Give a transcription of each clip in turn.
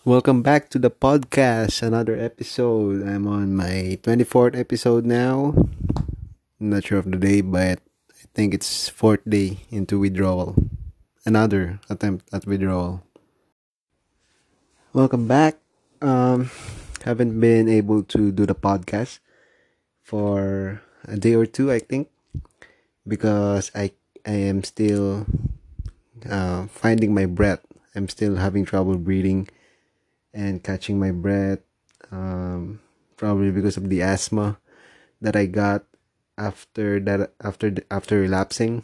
Welcome back to the podcast. Another episode. I'm on my 24th episode now. I'm not sure of the day, but I think it's fourth day into withdrawal. Another attempt at withdrawal. Welcome back. Um, haven't been able to do the podcast for a day or two, I think, because I I am still uh, finding my breath. I'm still having trouble breathing and catching my breath. Um, probably because of the asthma that I got after that after after relapsing.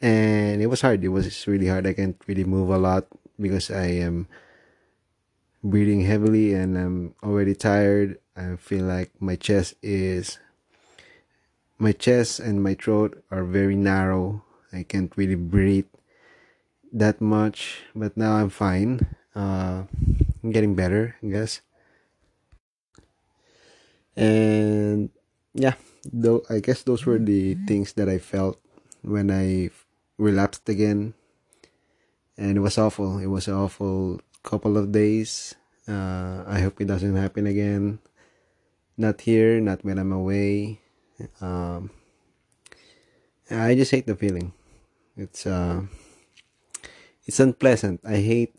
And it was hard. It was really hard. I can't really move a lot because I am breathing heavily and I'm already tired. I feel like my chest is my chest and my throat are very narrow. I can't really breathe that much, but now I'm fine. Uh, getting better, I guess. And yeah, though I guess those were the things that I felt when I relapsed again, and it was awful. It was an awful couple of days. Uh, I hope it doesn't happen again. Not here, not when I'm away. Um, I just hate the feeling. It's uh, it's unpleasant. I hate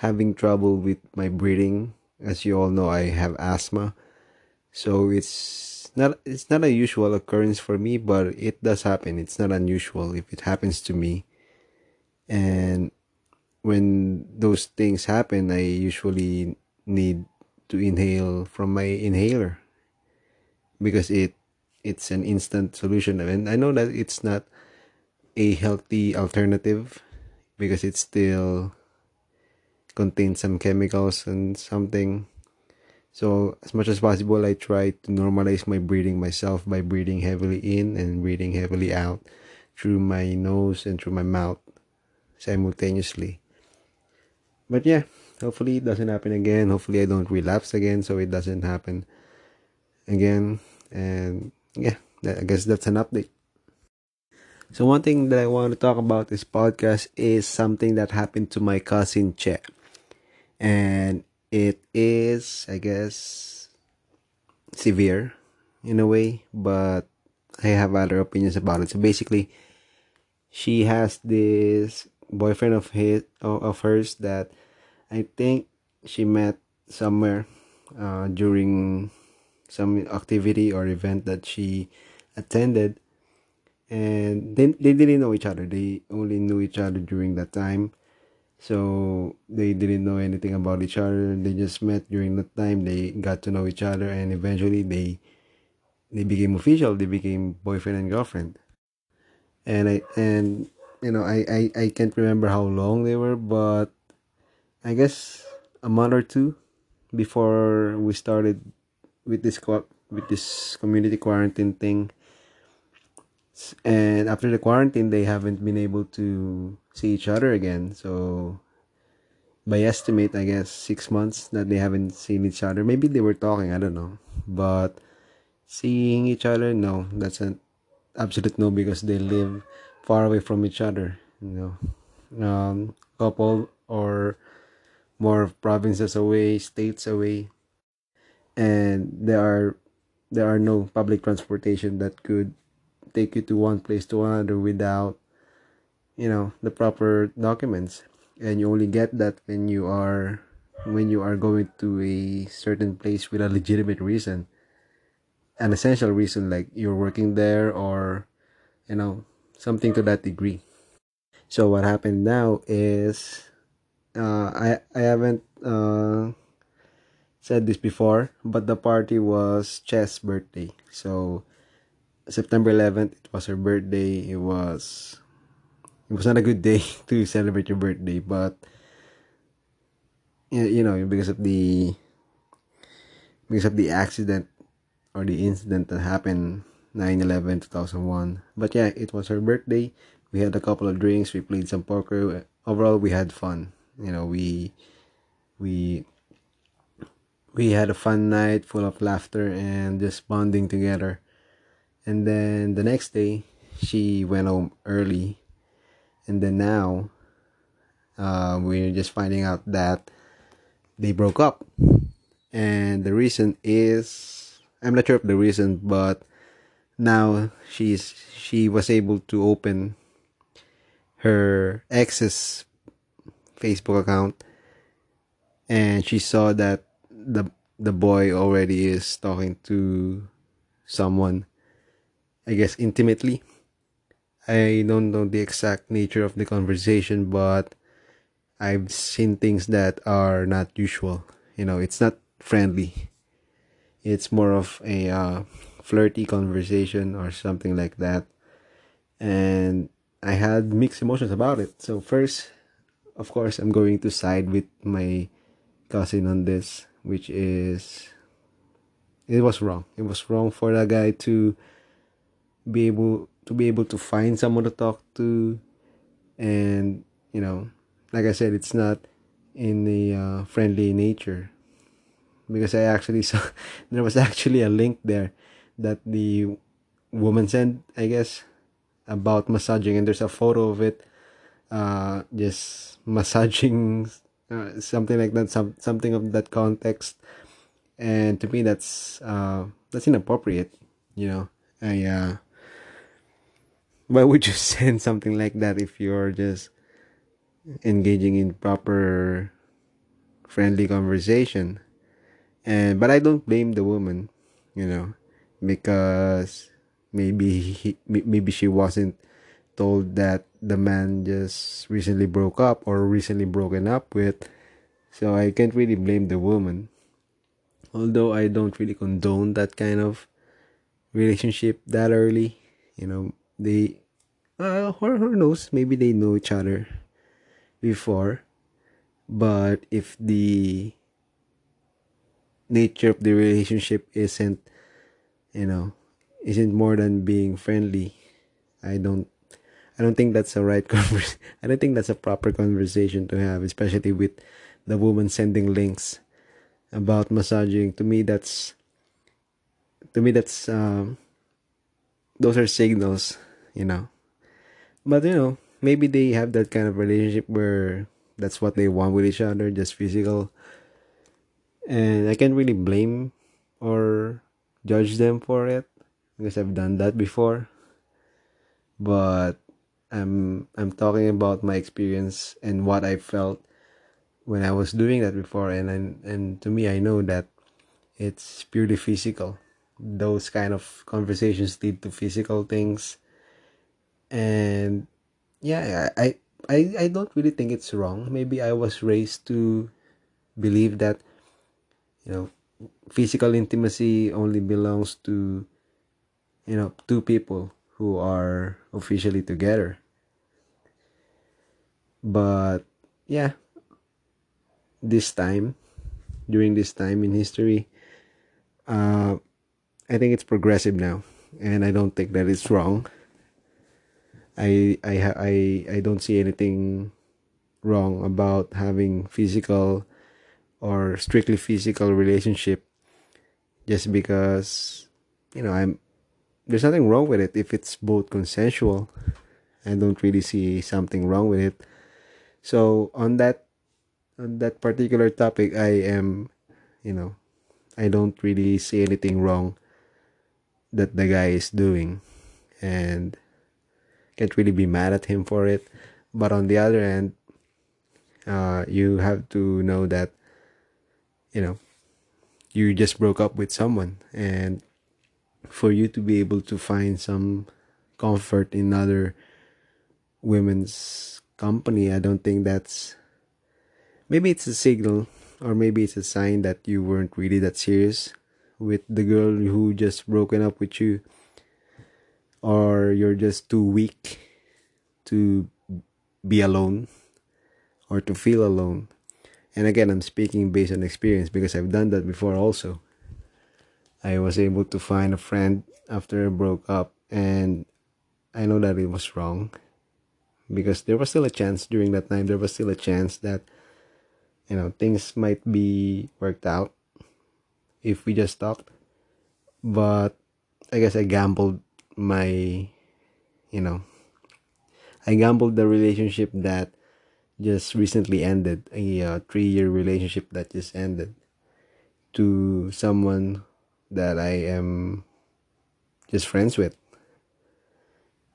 having trouble with my breathing. As you all know, I have asthma, so it's not it's not a usual occurrence for me, but it does happen. It's not unusual if it happens to me, and when those things happen, I usually need to inhale from my inhaler because it it's an instant solution and I know that it's not a healthy alternative because it's still contains some chemicals and something. So as much as possible I try to normalize my breathing myself by breathing heavily in and breathing heavily out through my nose and through my mouth simultaneously. But yeah hopefully it doesn't happen again. Hopefully i don't relapse again so it doesn't happen again. And yeah i guess that's an update. So one thing that i want to talk about this podcast is something that happened to my cousin che and it is i guess severe in a way but i have other opinions about it. So basically she has this boyfriend of his of hers that I think she met somewhere uh, during some activity or event that she attended. And they, they didn't know each other. They only knew each other during that time so they didn't know anything about each other. They just met during that time. They got to know each other and eventually they they became official. They became boyfriend and girlfriend. And i and you know i i, I can't remember how long they were but I guess a month or two before we started with this co- with this community quarantine thing. And after the quarantine, they haven't been able to see each other again. So, by estimate, I guess six months that they haven't seen each other. Maybe they were talking. I don't know, but seeing each other, no, that's an absolute no because they live far away from each other. You know, um, couple or more provinces away, states away, and there are there are no public transportation that could take you to one place to another without you know the proper documents and you only get that when you are when you are going to a certain place with a legitimate reason an essential reason like you're working there or you know something to that degree so what happened now is uh, I I haven't uh, said this before, but the party was Chess' birthday. So September 11th, it was her birthday. It was it was not a good day to celebrate your birthday, but you know because of the because of the accident or the incident that happened 9-11 2001 but yeah it was her birthday. We had a couple of drinks. We played some poker. Overall we had fun. You know we we we had a fun night full of laughter and just bonding together and then the next day she went home early. And then now uh, we're just finding out that they broke up. And the reason is I'm not sure of the reason, but now she's she was able to open her ex's Facebook account. And she saw that the the boy already is talking to someone I guess intimately. I don't know the exact nature of the conversation but I've seen things that are not usual. You know, it's not friendly. It's more of a uh, flirty conversation or something like that. And I had mixed emotions about it. So first, of course, I'm going to side with my cousin on this, which is it was wrong. It was wrong for that guy to be able to be able to find someone to talk to. And you know like i said it's not in the uh, friendly nature. Because i actually saw there was actually a link there that the woman sent i guess about massaging. And there's a photo of it uh just massaging uh, something like that some something of that context. And to me that's uh that's inappropriate you know. I uh why would you send something like that if you're just engaging in proper friendly conversation? And but i don't blame the woman you know because maybe he, maybe she wasn't told that the man just recently broke up or recently broken up with. So i can't really blame the woman. Although i don't really condone that kind of relationship that early you know they uh who, who knows? Maybe they know each other before. But if the nature of the relationship isn't you know isn't more than being friendly i don't i don't think that's a right convers- i don't think that's a proper conversation to have especially with the woman sending links about massaging. To me that's to me that's um those are signals you know but you know maybe they have that kind of relationship where that's what they want with each other, just physical. And I can't really blame or judge them for it because I've done that before. But I'm I'm talking about my experience and what I felt when I was doing that before and and, and to me I know that it's purely physical. Those kind of conversations lead to physical things and yeah I, I i don't really think it's wrong. Maybe i was raised to believe that you know physical intimacy only belongs to you know two people who are officially together. But yeah this time during this time in history uh i think it's progressive now. And i don't think that it's wrong I I I I don't see anything wrong about having physical or strictly physical relationship just because you know I'm there's nothing wrong with it if it's both consensual. I don't really see something wrong with it. So on that on that particular topic I am you know I don't really see anything wrong that the guy is doing and can't really be mad at him for it. But on the other end, uh, you have to know that, you know, you just broke up with someone, and for you to be able to find some comfort in other women's company, I don't think that's maybe it's a signal or maybe it's a sign that you weren't really that serious with the girl who just broken up with you or you're just too weak to be alone or to feel alone. And again, I'm speaking based on experience because I've done that before also. I was able to find a friend after I broke up, and I know that it was wrong because there was still a chance during that time, there was still a chance that, you know, things might be worked out if we just talked. But I guess I gambled my you know I gambled the relationship that just recently ended a uh, three year relationship that just ended to someone that I am just friends with.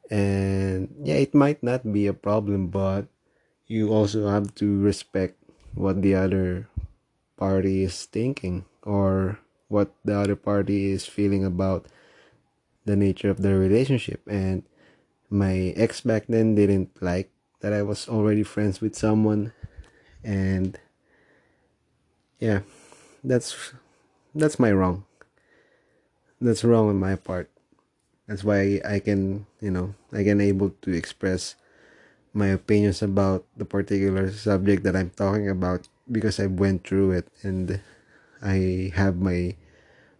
And yeah, it might not be a problem, but you also have to respect what the other party is thinking or what the other party is feeling about the nature of the relationship. And my ex back then didn't like that I was already friends with someone. And yeah that's that's my wrong. That's wrong on my part. That's why I can you know I can able to express my opinions about the particular subject that I'm talking about because I went through it and I have my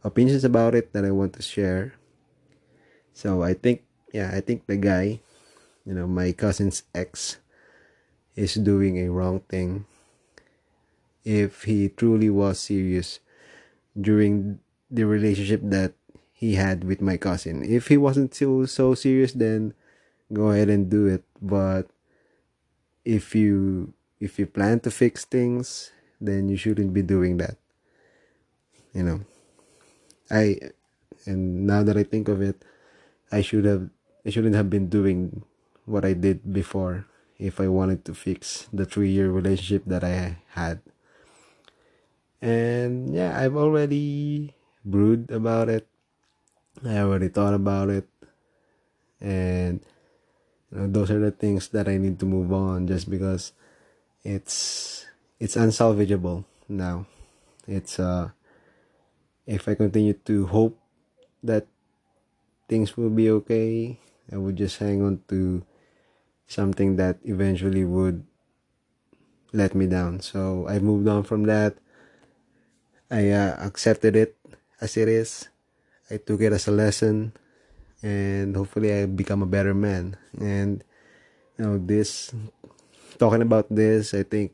opinions about it that I want to share so I think yeah I think the guy you know my cousin's ex is doing a wrong thing. If he truly was serious during the relationship that he had with my cousin. If he wasn't so so serious then go ahead and do it. But if you if you plan to fix things then you shouldn't be doing that. You know i and now that i think of it i should have i shouldn't have been doing what I did before if I wanted to fix the three year relationship that I had. And yeah, I've already brooded about it. I already thought about it. And you know, those are the things that I need to move on just because it's it's unsalvageable now. It's uh if I continue to hope that things will be okay, I would just hang on to something that eventually would let me down. So I moved on from that. I uh, accepted it as it is. I took it as a lesson, and hopefully I become a better man. And you know, this talking about this, I think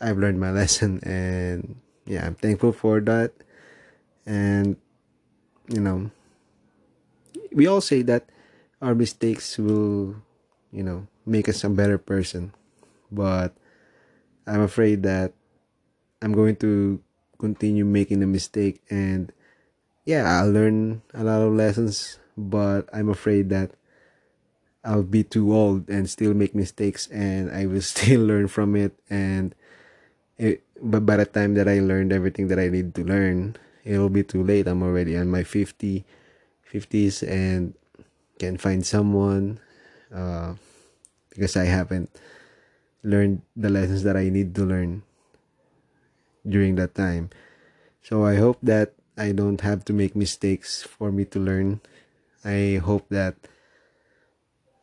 I've learned my lesson, and yeah, I'm thankful for that. And you know, we all say that our mistakes will, you know, make us a better person. But I'm afraid that I'm going to continue making a mistake and yeah, I'll learn a lot of lessons, but I'm afraid that I'll be too old and still make mistakes and I will still learn from it and it, but by the time that I learned everything that I need to learn, it'll be too late. I'm already in my 50 50s and can find someone uh, because I haven't learned the lessons that I need to learn during that time. So I hope that I don't have to make mistakes for me to learn. I hope that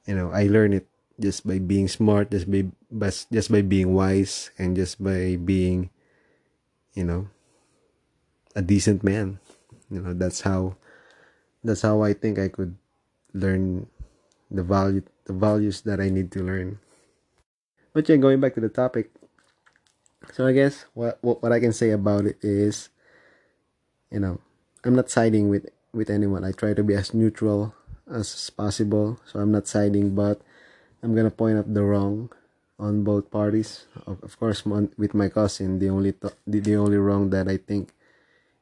you know I learn it just by being smart, just by just by being wise, and just by being, you know, a decent man. You know that's how that's how I think I could learn the value the values that I need to learn. But yeah, going back to the topic. So I guess what what, what I can say about it is, you know, I'm not siding with with anyone. I try to be as neutral as possible. So I'm not siding, but I'm gonna point out the wrong on both parties. Of, of course, with my cousin, the only th- the, the only wrong that I think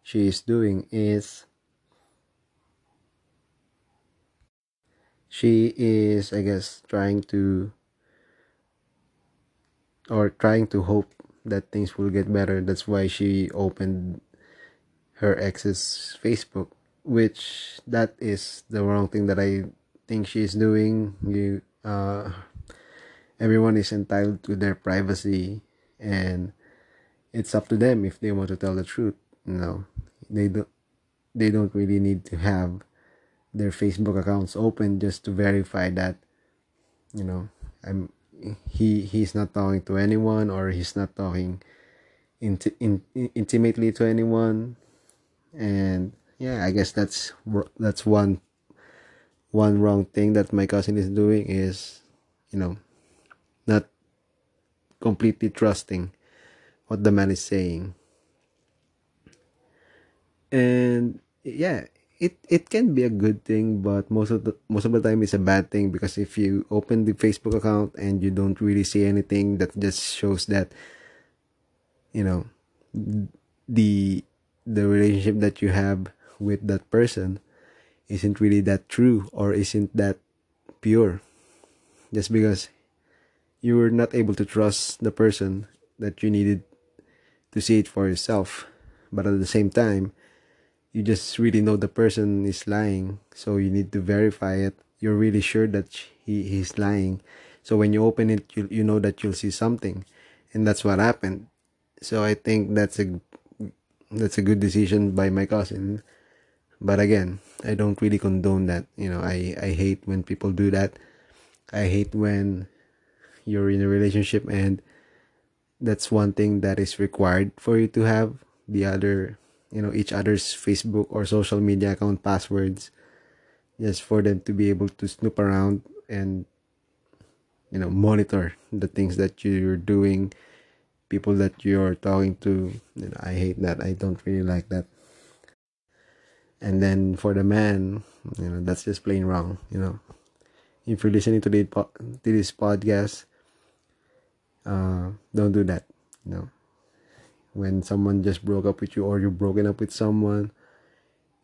she is doing is she is i guess trying to or trying to hope that things will get better. That's why she opened her ex's facebook which that is the wrong thing that i think she's doing. You uh everyone is entitled to their privacy and it's up to them if they want to tell the truth know. They don't they don't really need to have their Facebook accounts open just to verify that you know I'm he he's not talking to anyone or he's not talking inti- in, intimately to anyone. And yeah I guess that's that's one one wrong thing that my cousin is doing is you know not completely trusting what the man is saying. And yeah it it can be a good thing, but most of the most of the time it's a bad thing because if you open the Facebook account and you don't really see anything, that just shows that you know the the relationship that you have with that person isn't really that true or isn't that pure. Just because you were not able to trust the person that you needed to see it for yourself. But at the same time you just really know the person is lying so you need to verify it. You're really sure that he he's lying. So when you open it you you know that you'll see something. And that's what happened. So i think that's a that's a good decision by my cousin. But again i don't really condone that. You know i i hate when people do that. I hate when you're in a relationship and that's one thing that is required for you to have. The other you know each other's Facebook or social media account passwords just for them to be able to snoop around and you know monitor the things that you're doing people that you're talking to. You know, i hate that. I don't really like that. And then for the man you know that's just plain wrong you know. If you're listening to, the, to this podcast uh, don't do that you know when someone just broke up with you or you're broken up with someone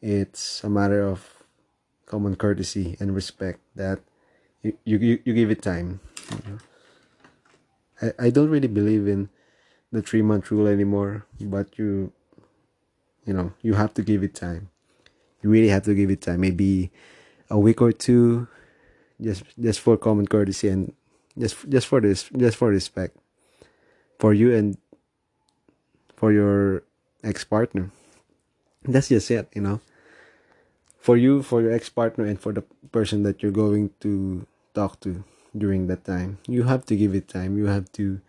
it's a matter of common courtesy and respect that you you, you give it time I, I don't really believe in the three month rule anymore but you you know you have to give it time. You really have to give it time maybe a week or two just just for common courtesy and just just for this just for respect for you and for your ex partner. That's just it, you know. For you, for your ex partner, and for the person that you're going to talk to during that time, you have to give it time. You have to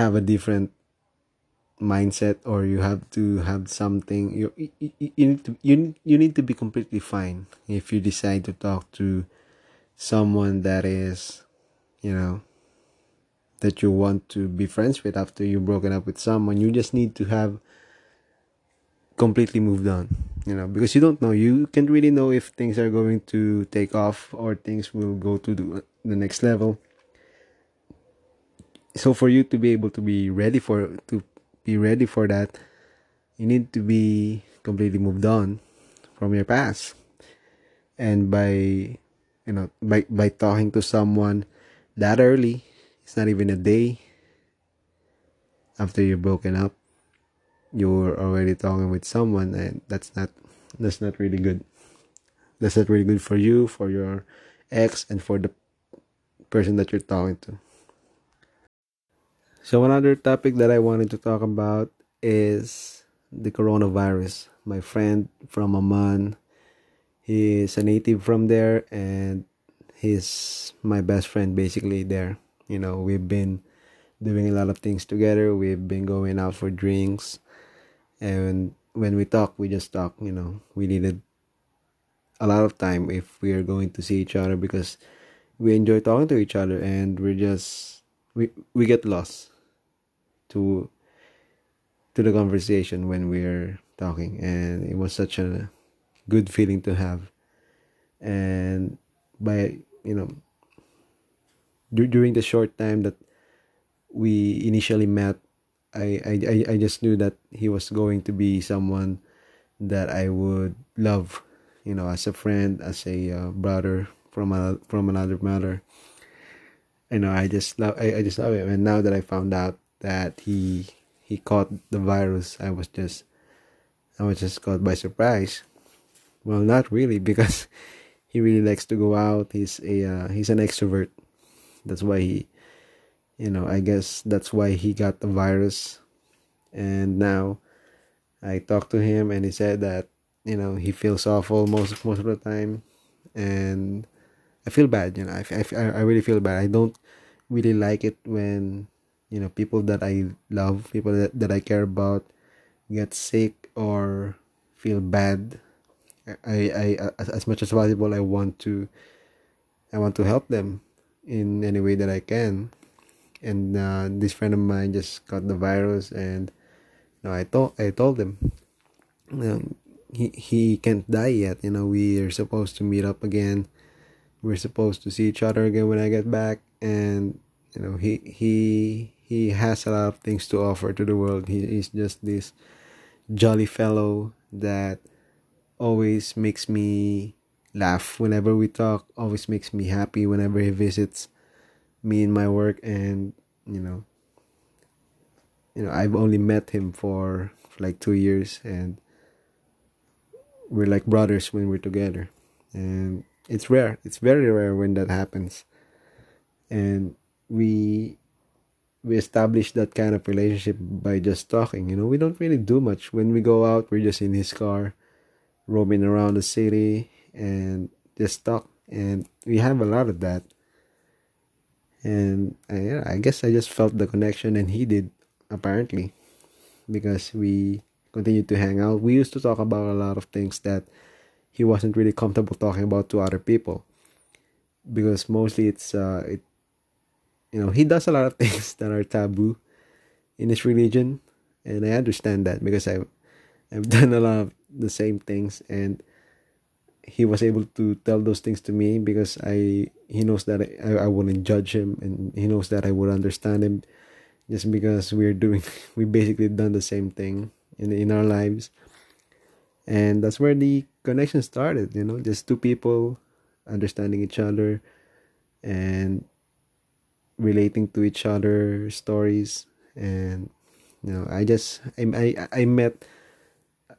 have a different mindset or you have to have something you, you, you need to you, you need to be completely fine if you decide to talk to someone that is you know that you want to be friends with after you've broken up with someone you just need to have completely moved on you know because you don't know. You can't really know if things are going to take off or things will go to the, next level. So for you to be able to be ready for to be ready for that you need to be completely moved on from your past. And by you know by by talking to someone that early it's not even a day after you're broken up. You're already talking with someone and that's not that's not really good. That's not really good for you for your ex and for the person that you're talking to. So another topic that i wanted to talk about is the coronavirus. My friend from Oman he is a native from there and he's my best friend basically there you know, we've been doing a lot of things together. We've been going out for drinks. And when we talk, we just talk, you know. We needed a lot of time if we are going to see each other because we enjoy talking to each other and we're just we we get lost to to the conversation when we're talking and it was such a good feeling to have and by you know during the short time that we initially met, I, I, I just knew that he was going to be someone that I would love, you know, as a friend, as a uh, brother from a, from another mother. You know, I just love I, I just love him, and now that I found out that he he caught the virus, I was just I was just caught by surprise. Well, not really because he really likes to go out. He's a uh, he's an extrovert that's why he, you know, I guess that's why he got the virus. And now I talked to him and he said that, you know, he feels awful most, most of the time. And I feel bad, you know, I, I, I really feel bad. I don't really like it when, you know, people that I love, people that, that I care about get sick or feel bad I, I as much as possible I want to I want to help them in any way that I can. And uh, this friend of mine just got the virus, and you know, I told I told him, um, he he can't die yet. You know, we are supposed to meet up again. We're supposed to see each other again when I get back, and you know, he he he has a lot of things to offer to the world. He, he's just this jolly fellow that always makes me laugh whenever we talk. Always makes me happy whenever he visits me in my work, and you know, you know, I've only met him for, for like two years, and we're like brothers when we're together. And it's rare. It's very rare when that happens. And we we establish that kind of relationship by just talking you know? We don't really do much. When we go out we're just in his car roaming around the city and just talk and we have a lot of that and I, yeah, I guess i just felt the connection and he did apparently because we continued to hang out. We used to talk about a lot of things that he wasn't really comfortable talking about to other people because mostly it's uh it you know he does a lot of things that are taboo in his religion and I understand that because I've I've done a lot of the same things and he was able to tell those things to me because I he knows that I, I wouldn't judge him and he knows that I would understand him just because we're doing we basically done the same thing in in our lives. And that's where the connection started you know just two people understanding each other and relating to each other stories. And you know i just i i, I met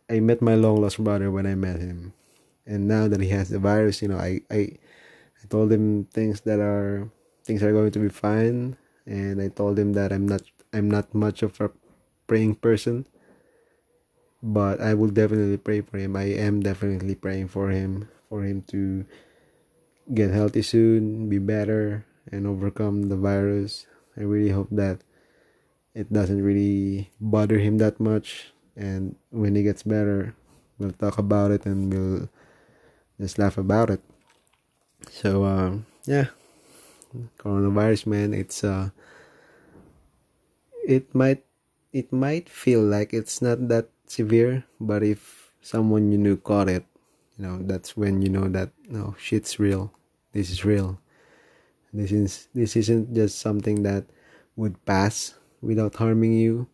i met my long lost brother when i met him and now that he has the virus you know i i, I told him things that are things are going to be fine and i told him that i'm not i'm not much of a praying person but I will definitely pray for him. I am definitely praying for him for him to get healthy soon, be better, and overcome the virus. I really hope that it doesn't really bother him that much. And when he gets better, we'll talk about it and we'll just laugh about it. So um, yeah, coronavirus, man. It's uh, it might it might feel like it's not that severe, but if someone you knew caught it, you know, that's when you know that no shit's real. This is real. This is this isn't just something that would pass without harming you,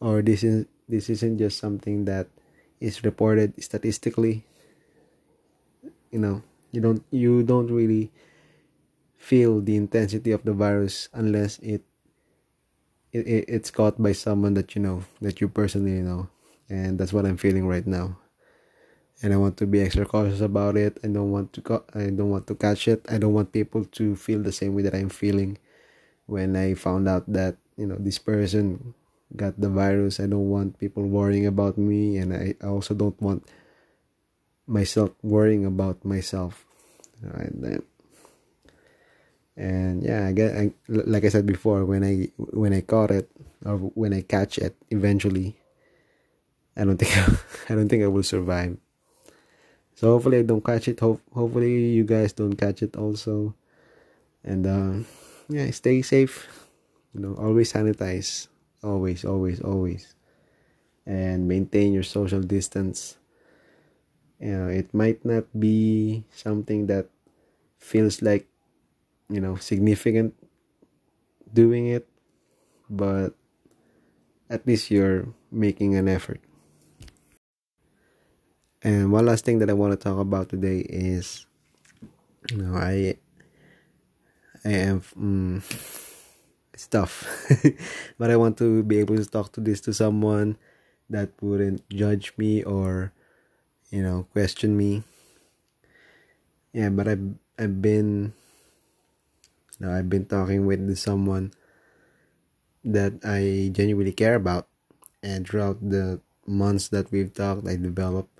or this is this isn't just something that is reported statistically. You know, you don't you don't really feel the intensity of the virus unless it, it it it's caught by someone that you know that you personally know and that's what I'm feeling right now. And I want to be extra cautious about it. I don't want to I don't want to catch it. I don't want people to feel the same way that I'm feeling when I found out that you know this person got the virus. I don't want people worrying about me, and I also don't want myself worrying about myself. Right? And yeah, I get I, like I said before, when I when I caught it or when I catch it eventually, I don't think I don't think I will survive. So hopefully I don't catch it. Ho- hopefully you guys don't catch it also. And uh, yeah, stay safe. You know, always sanitize. Always, always, always. And maintain your social distance. You know, it might not be something that feels like, you know, significant doing it, but at least you're making an effort. And one last thing that I want to talk about today is, you know, I, I am, um, tough, but I want to be able to talk to this to someone that wouldn't judge me or, you know, question me. Yeah, but I've I've been, you know, I've been talking with someone that I genuinely care about, and throughout the months that we've talked, I developed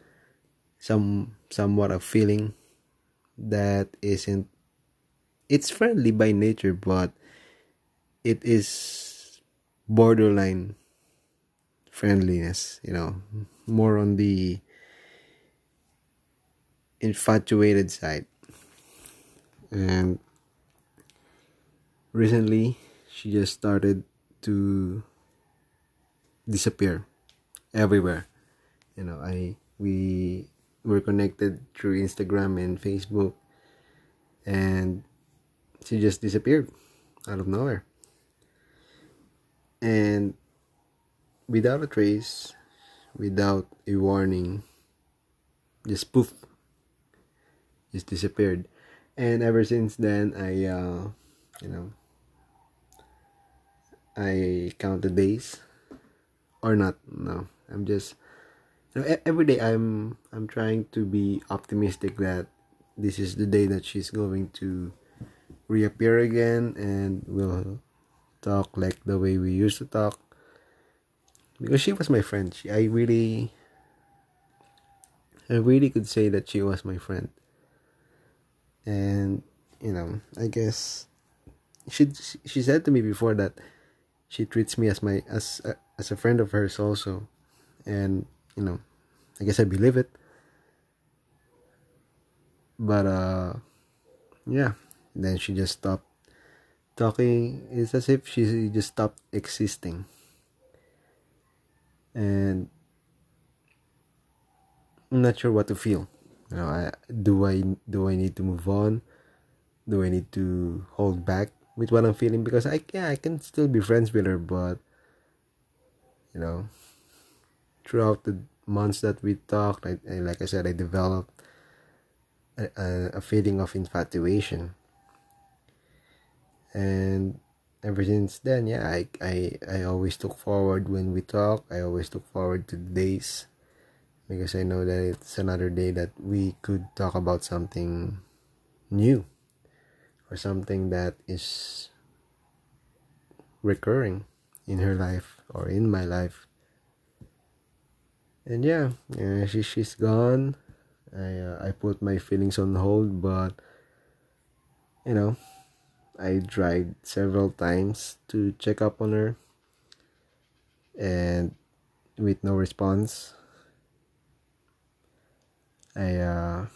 some somewhat a feeling that isn't it's friendly by nature but it is borderline friendliness you know more on the infatuated side and recently she just started to disappear everywhere you know i we were connected through Instagram and Facebook, and she just disappeared out of nowhere. And without a trace, without a warning, just poof, just disappeared. And ever since then, I, uh, you know, I count the days or not. No, I'm just you know, every day I'm I'm trying to be optimistic that this is the day that she's going to reappear again and we'll talk like the way we used to talk because she was my friend she, i really i really could say that she was my friend and you know i guess she she said to me before that she treats me as my as a, as a friend of hers also. And you know i guess i believe it. But uh yeah. Then she just stopped talking. It's as if she just stopped existing. And i'm not sure what to feel you know i do i do i need to move on? Do i need to hold back with what I'm feeling? Because I yeah I can still be friends with her, but you know, throughout the months that we talked, like like I said, I developed a, a, a feeling of infatuation, and ever since then, yeah, I I I always look forward when we talk. I always look forward to the days because I know that it's another day that we could talk about something new or something that is recurring in her life or in my life. And yeah, yeah she, she's gone. I uh, i put my feelings on hold but you know i tried several times to check up on her and with no response i uh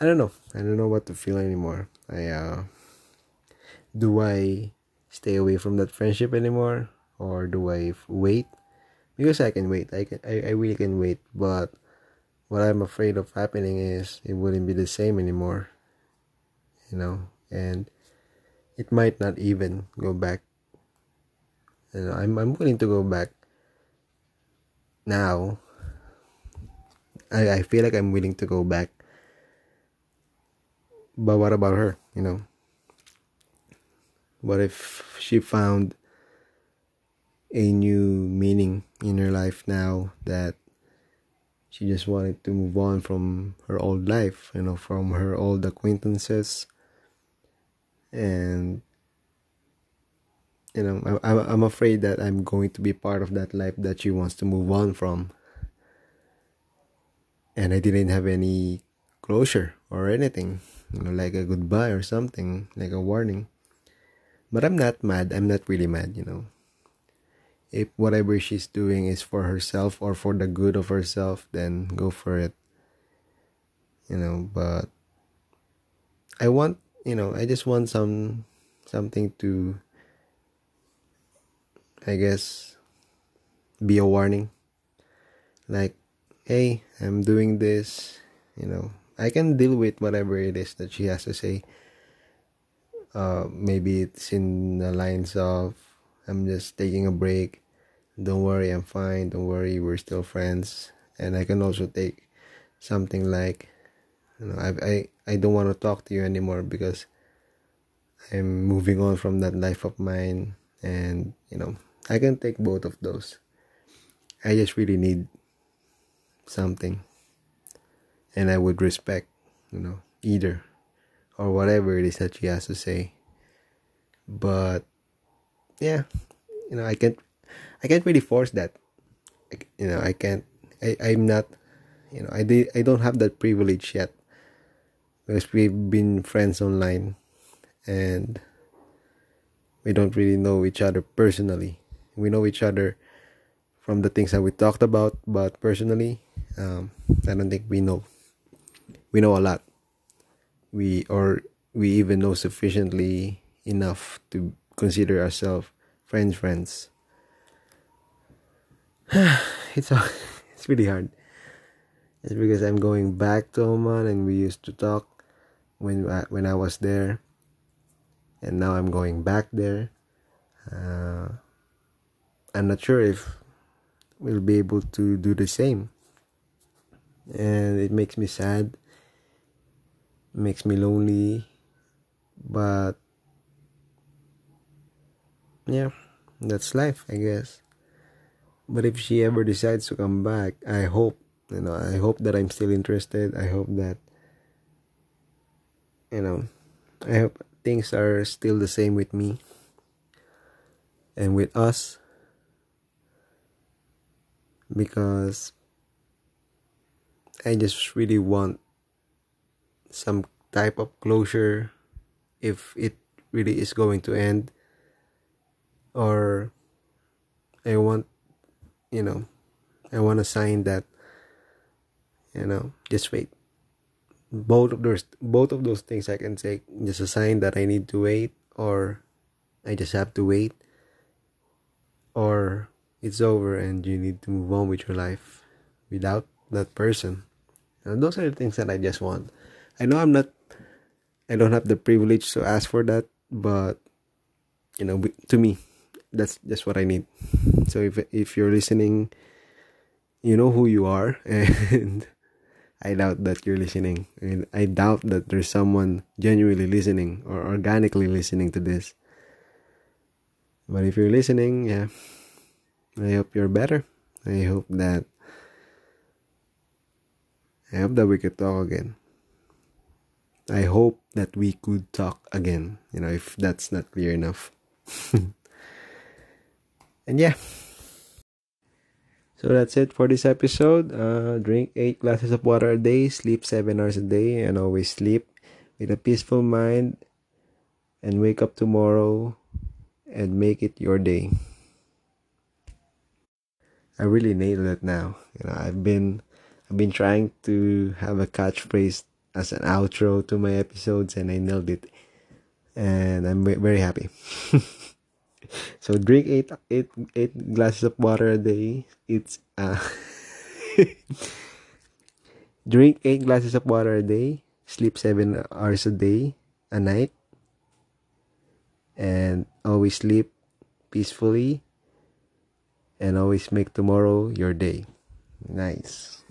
I don't know. I don't know what to feel anymore. I uh do I stay away from that friendship anymore or do I wait? Because I can wait. I can I, I really can wait, but what I'm afraid of happening is it wouldn't be the same anymore. You know, and it might not even go back. You know, I'm I'm willing to go back now. I, I feel like I'm willing to go back. But what about her you know? What if she found a new meaning in her life now that she just wanted to move on from her old life you know from her old acquaintances? And you know I, i'm afraid that i'm going to be part of that life that she wants to move on from and i didn't have any closure or anything you know, like a goodbye or something, like a warning. But I'm not mad. I'm not really mad, you know. If whatever she's doing is for herself or for the good of herself, then go for it. You know, but I want, you know, I just want some something to I guess be a warning. Like, hey, I'm doing this, you know, I can deal with whatever it is that she has to say. Uh, maybe it's in the lines of, I'm just taking a break. Don't worry, I'm fine. Don't worry, we're still friends. And I can also take something like, you know, I I, I don't want to talk to you anymore because I'm moving on from that life of mine. And, you know, I can take both of those. I just really need something and I would respect, you know, either or whatever it is that she has to say. But yeah, you know, I can't, I can't really force that. I, you know, I can't. I, I'm not. You know, I did. I don't have that privilege yet because we've been friends online, and we don't really know each other personally. We know each other from the things that we talked about, but personally, um, I don't think we know. We know a lot. We or we even know sufficiently enough to consider ourselves friends friends. It's it's really hard. It's because I'm going back to Oman and we used to talk when I, when I was there, and now I'm going back there. Uh, I'm not sure if we'll be able to do the same, and it makes me sad. Makes me lonely, but yeah, that's life, I guess. But if she ever decides to come back, I hope, you know, I hope that I'm still interested. I hope that, you know, I hope things are still the same with me and with us because I just really want some type of closure if it really is going to end. Or I want you know I want a sign that you know just wait. Both of those both of those things I can say just a sign that I need to wait or I just have to wait. Or it's over and you need to move on with your life without that person and those are the things that I just want I know I'm not I don't have the privilege to ask for that but you know to me that's just what I need. So if if you're listening, you know who you are, and I doubt that you're listening. Mean, I doubt that there's someone genuinely listening or organically listening to this. But if you're listening, yeah, I hope you're better. I hope that I hope that we could talk again. I hope that we could talk again, you know, if that's not clear enough. and yeah so that's it for this episode uh, drink 8 glasses of water a day sleep 7 hours a day and always sleep with a peaceful mind and wake up tomorrow and make it your day i really nailed it now you know i've been been trying to have a catchphrase as an outro to my episodes and i nailed it and i'm very happy so drink eight eight eight glasses of water a day. It's uh drink eight glasses of water a day. Sleep seven hours a day, a night, and always sleep peacefully. And always make tomorrow your day. Nice.